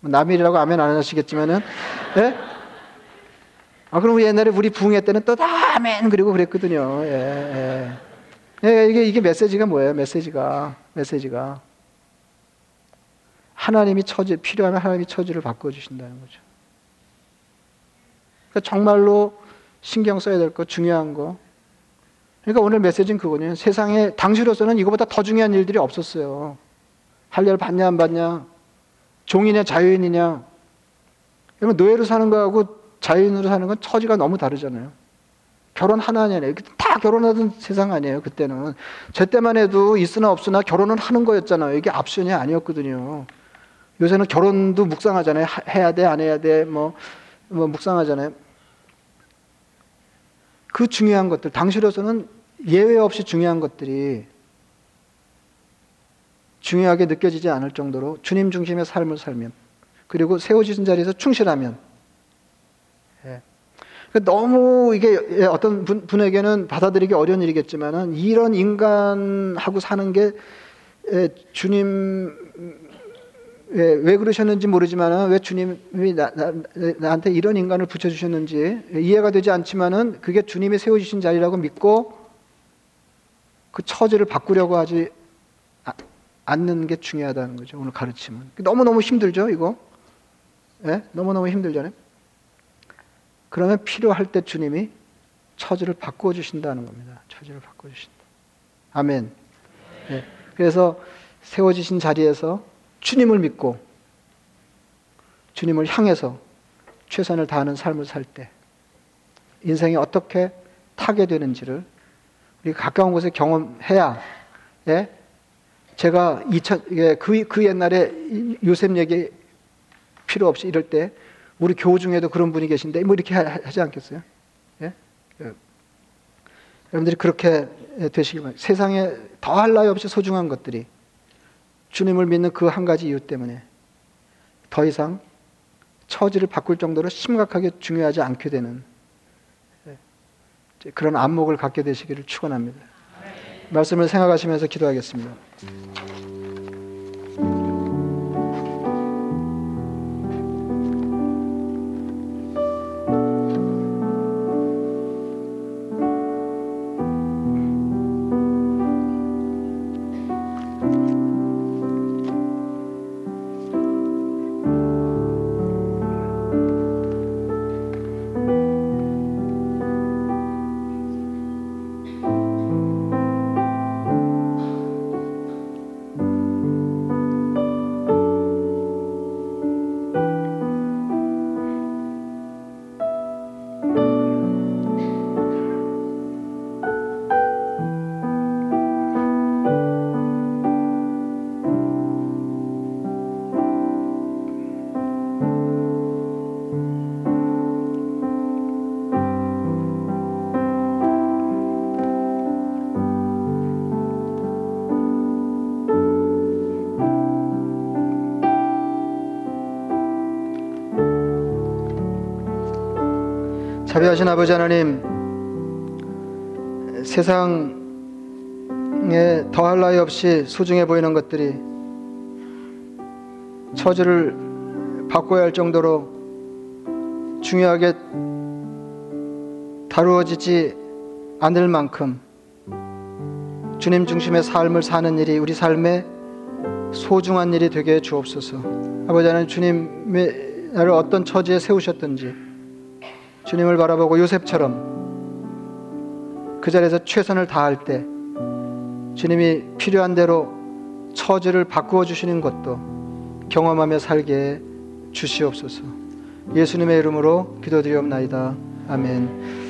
뭐 남일이라고 아멘 안 하시겠지만은, 예? 아, 그럼 옛날에 우리 부흥회 때는 또 아멘 그리고 그랬거든요. 예, 예. 예, 이게, 이게 메시지가 뭐예요? 메시지가. 메시지가. 하나님이 처지 필요하면 하나님이 처지를 바꿔 주신다는 거죠. 그러니까 정말로 신경 써야 될 거 중요한 거. 그러니까 오늘 메시지는 그거네요. 세상에 당시로서는 이거보다 더 중요한 일들이 없었어요. 할례를 받냐 안 받냐, 종이냐 자유인이냐. 그러면 노예로 사는 거하고 자유인으로 사는 건 처지가 너무 다르잖아요. 결혼 하나 하냐네. 다 결혼하던 세상 아니에요, 그때는. 제 때만 해도 있으나 없으나 결혼은 하는 거였잖아요. 이게 압션이 아니었거든요. 요새는 결혼도 묵상하잖아요. 해야 돼, 안 해야 돼, 뭐, 뭐 묵상하잖아요. 그 중요한 것들, 당시로서는 예외 없이 중요한 것들이 중요하게 느껴지지 않을 정도로 주님 중심의 삶을 살면, 그리고 세워지신 자리에서 충실하면, 예. 그러니까 너무 이게 예, 어떤 분, 에게는 받아들이기 어려운 일이겠지만은 이런 인간하고 사는 게 예, 주님 왜, 왜 그러셨는지 모르지만은 왜 주님이 나, 나, 나 한테 이런 인간을 붙여주셨는지 이해가 되지 않지만은 그게 주님이 세워주신 자리라고 믿고 그 처지를 바꾸려고 하지 아, 않는 게 중요하다는 거죠. 오늘 가르침은. 너무너무 힘들죠, 이거? 예? 너무너무 힘들잖아요. 그러면 필요할 때 주님이 처지를 바꿔주신다는 겁니다. 처지를 바꿔 주신다. 아멘. 예. 그래서 세워지신 자리에서 주님을 믿고 주님을 향해서 최선을 다하는 삶을 살 때 인생이 어떻게 타게 되는지를 우리 가까운 곳에 경험해야 예? 제가 2000, 예, 그, 그 옛날에 요셉 얘기 필요 없이 이럴 때 우리 교우 중에도 그런 분이 계신데 뭐 이렇게 하지 않겠어요? 예? 예. 여러분들이 그렇게 되시길 바랍니다. 세상에 더할 나위 없이 소중한 것들이 주님을 믿는 그 한 가지 이유 때문에 더 이상 처지를 바꿀 정도로 심각하게 중요하지 않게 되는 예, 그런 안목을 갖게 되시기를 축원합니다. 말씀을 생각하시면서 기도하겠습니다. 자비하신 아버지 하나님, 세상에 더할 나위 없이 소중해 보이는 것들이 처지를 바꿔야 할 정도로 중요하게 다루어지지 않을 만큼 주님 중심의 삶을 사는 일이 우리 삶의 소중한 일이 되게 주옵소서. 아버지 하나님 주님의 나를 어떤 처지에 세우셨든지 주님을 바라보고 요셉처럼 그 자리에서 최선을 다할 때 주님이 필요한 대로 처지를 바꾸어 주시는 것도 경험하며 살게 주시옵소서. 예수님의 이름으로 기도드리옵나이다. 아멘.